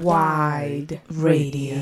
Worldwide Radio.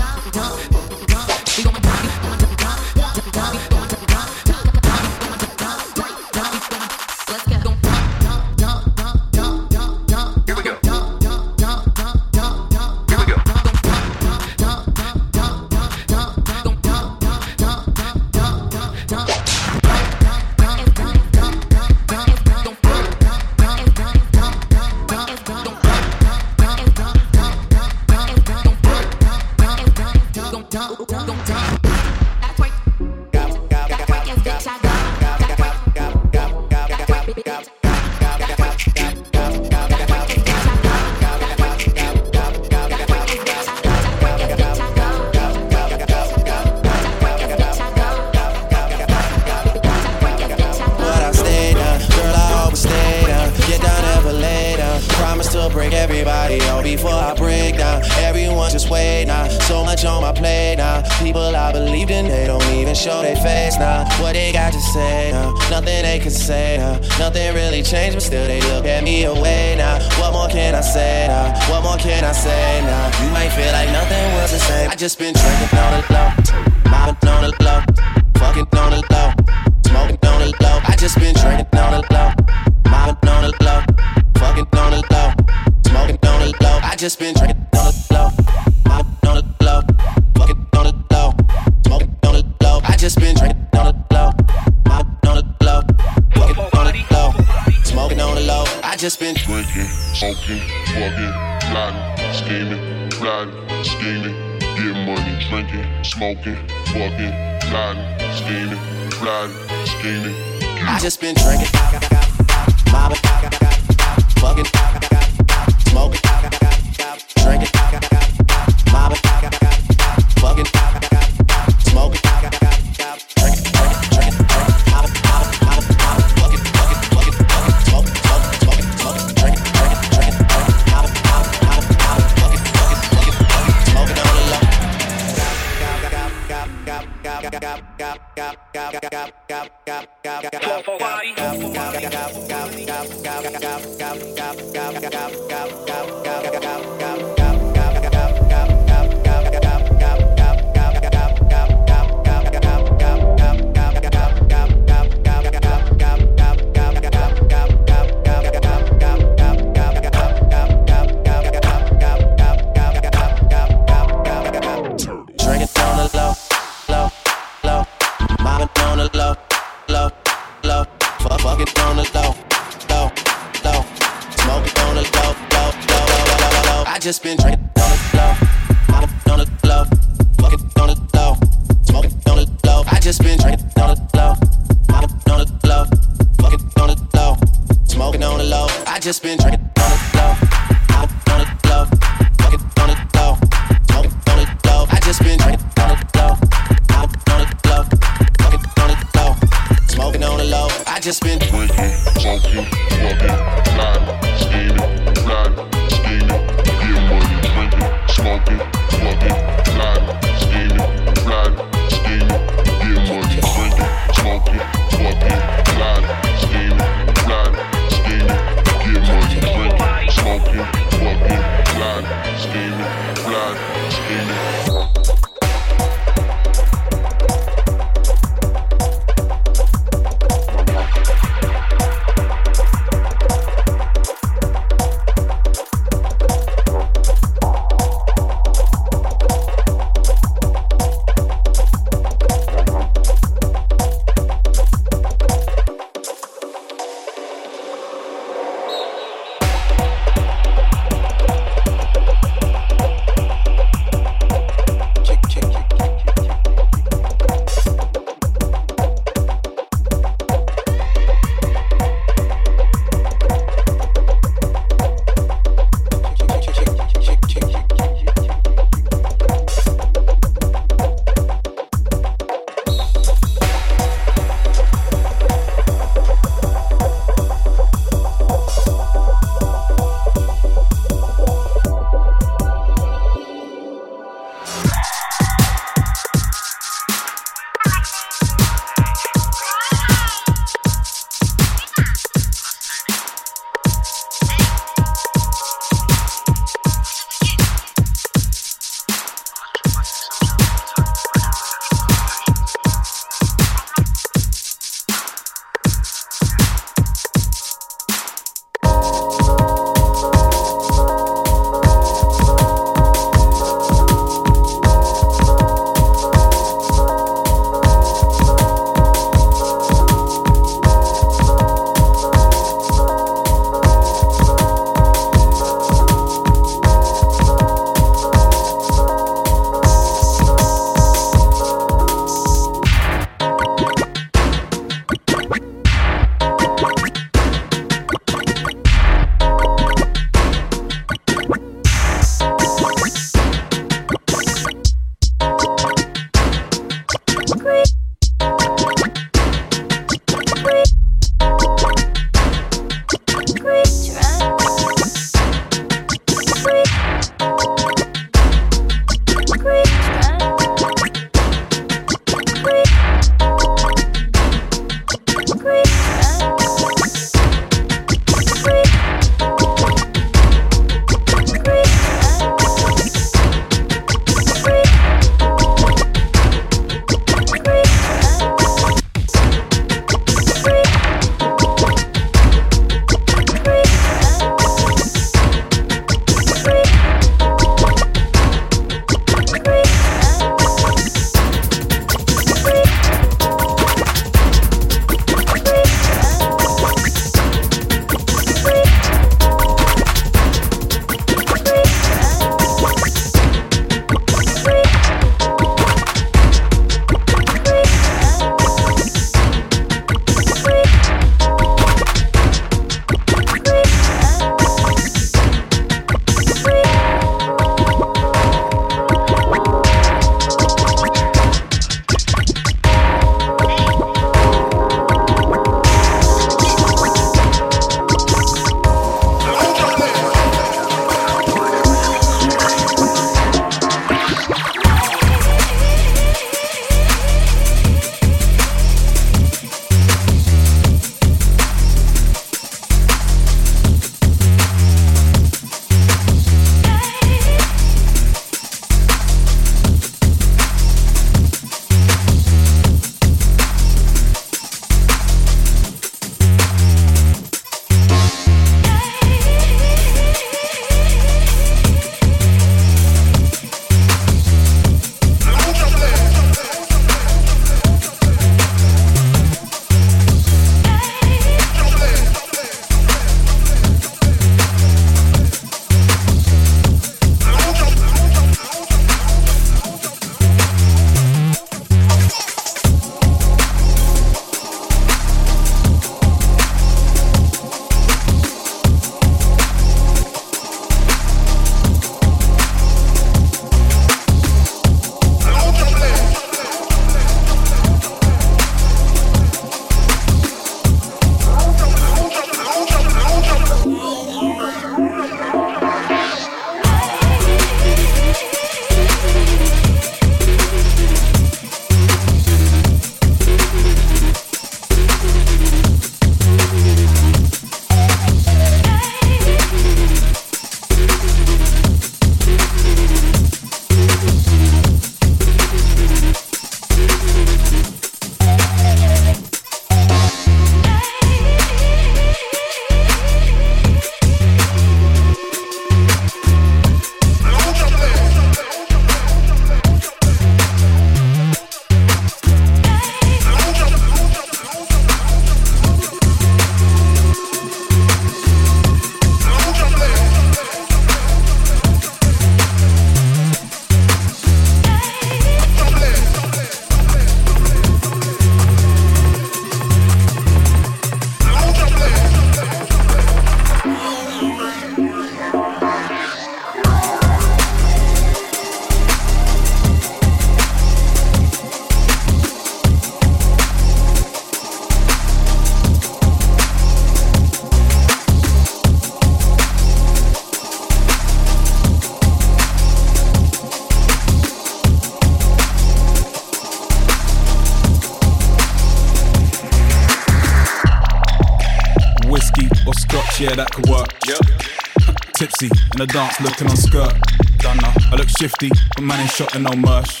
Shifty, but man ain't shot and no merch.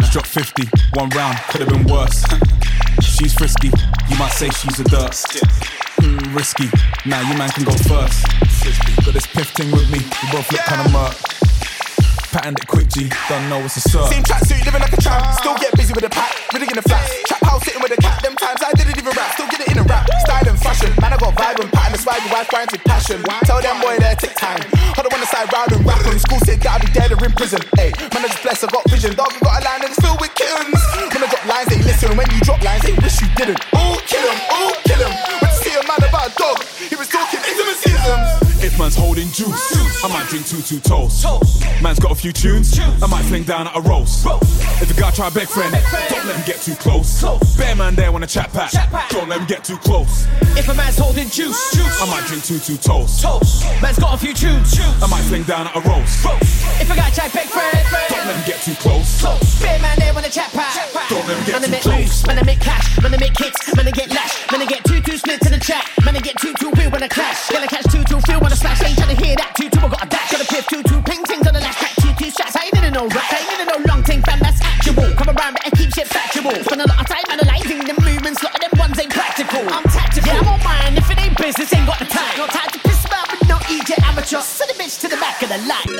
Just dropped 50, one round, could have been worse. she's frisky, you might say she's a dirt. Mm, risky, now nah, you man can go first. Got this piff thing with me, we both look kinda murk patterned it quick, G. Don't know what's a sir. Same tracksuit, living like a tramp. Still get busy with a pack, really in the flats. Trap house sitting with a cat. Them times I didn't even rap. Still get it in a rap. Style and fashion. Man, I got vibe and pattern. That's why your wife grinds with passion. Tell them boy there take time. I don't wanna side round and rap on. School said that I'll be dead or in prison. Hey, man, I just blessed. I got vision. Dog, I got a line and it's filled with kittens. When I drop lines, they listen. When you drop lines, they wish you didn't. Oh, kill him. Oh, kill him. When you see a man about a dog, he was talking intimacyisms. If man's holding juice, I might drink two two toast. Man's got a few tunes, I might fling down at a roast. If a guy try beg friend, don't let him get too close. Bear man there when a chat pack, don't let him get too close. If a man's holding juice, I might drink two two toast. Man's got a few tunes, I might fling down at a roast. If a guy try beg friend, don't let him get too close. Bear man there when a chat pack, don't let him get too close. Man I make cash, man I make kicks, man I get lash, man I get two two splits in the chat, man I get two two when I clash, gonna catch two two feel when I smash, ain't trying to hear that. Two two I got a dash, got a piff two two ping tings on the last track, two two shots, I ain't in no rap, I ain't in no long thing, fam. That's actual, come around and keep shit factual, spend a lot of time analysing the movements, lot of them ones ain't practical, I'm tactical, yeah I'm on mine, if it ain't business ain't got the time, no time to piss about but no EJ amateur, send a bitch to the back of the line.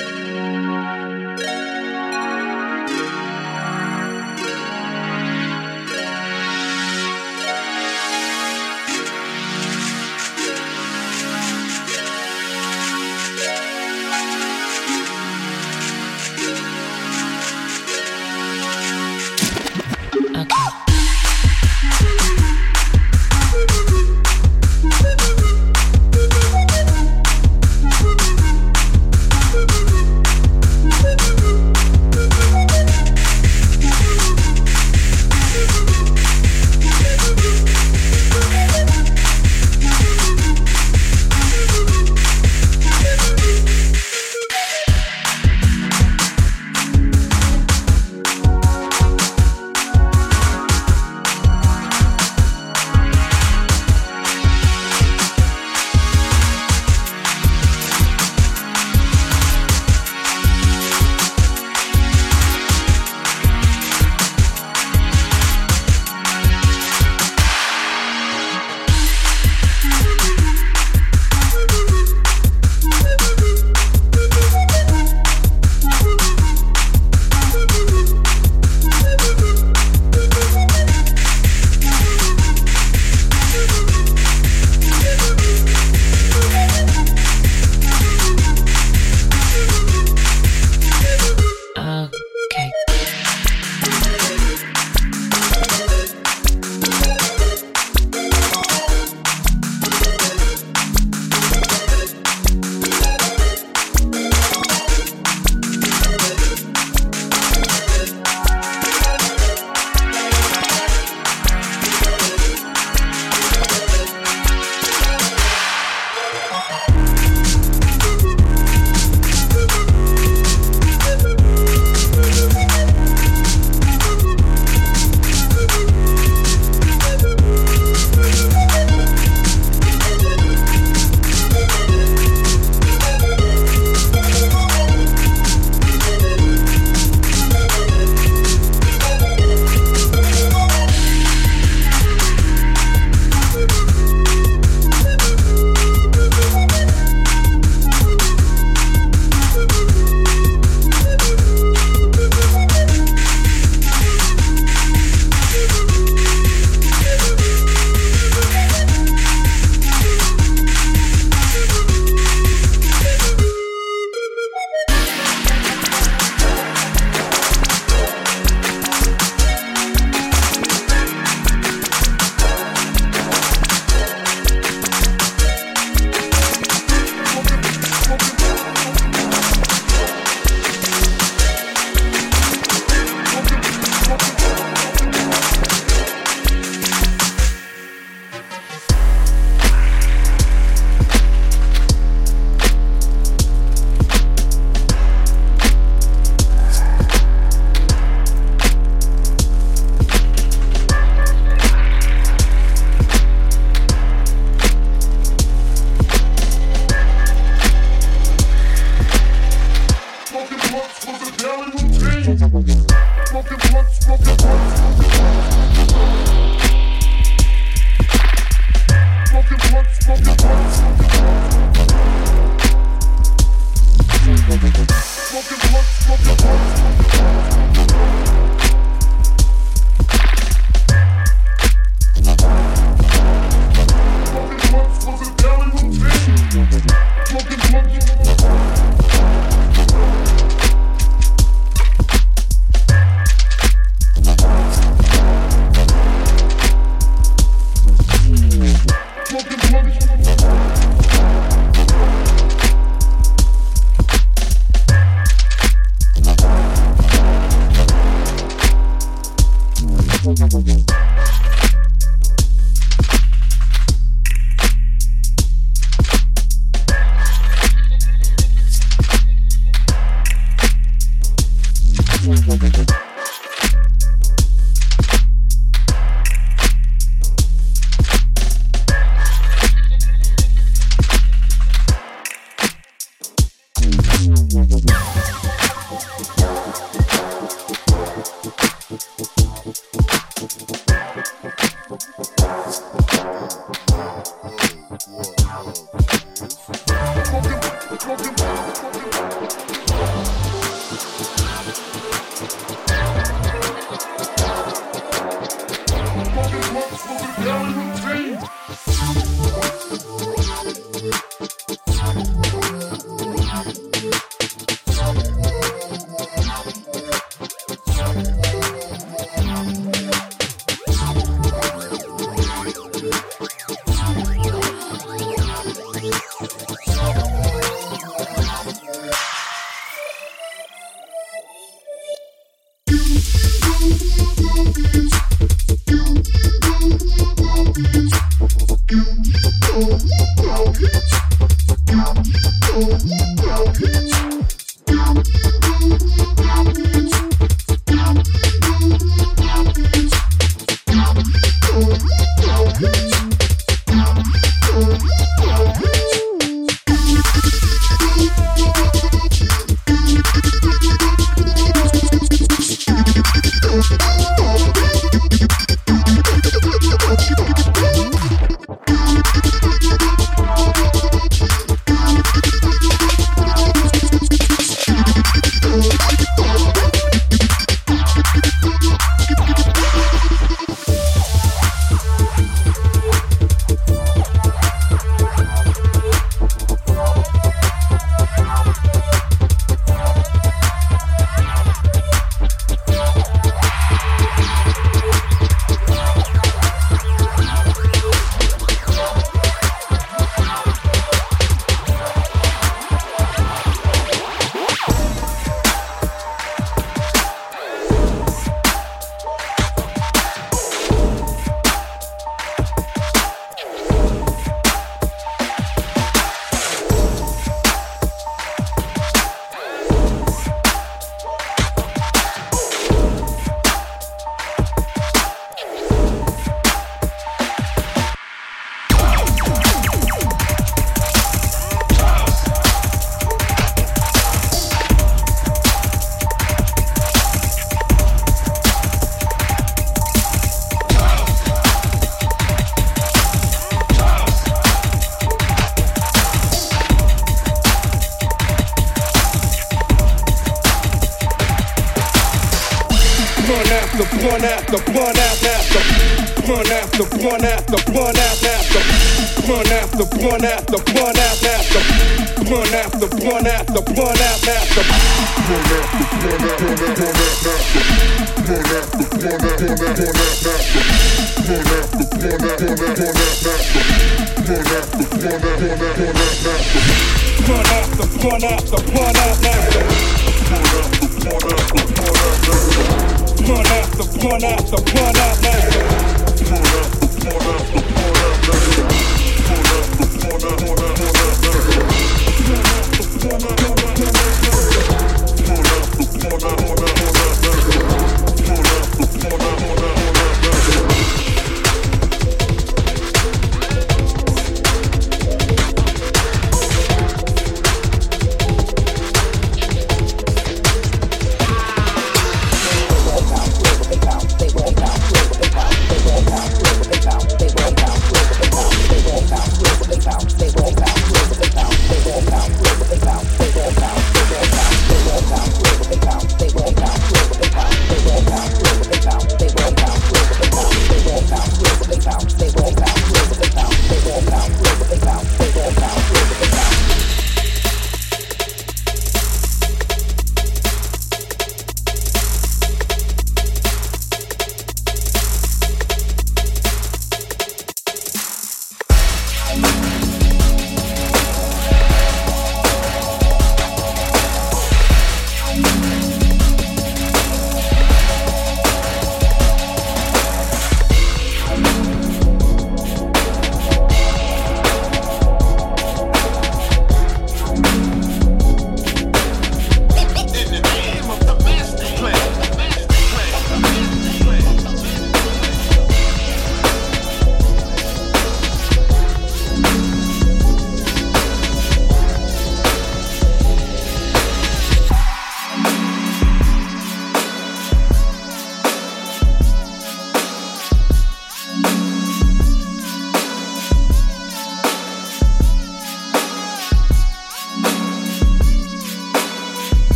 Hold up, hold up, hold up, hold up.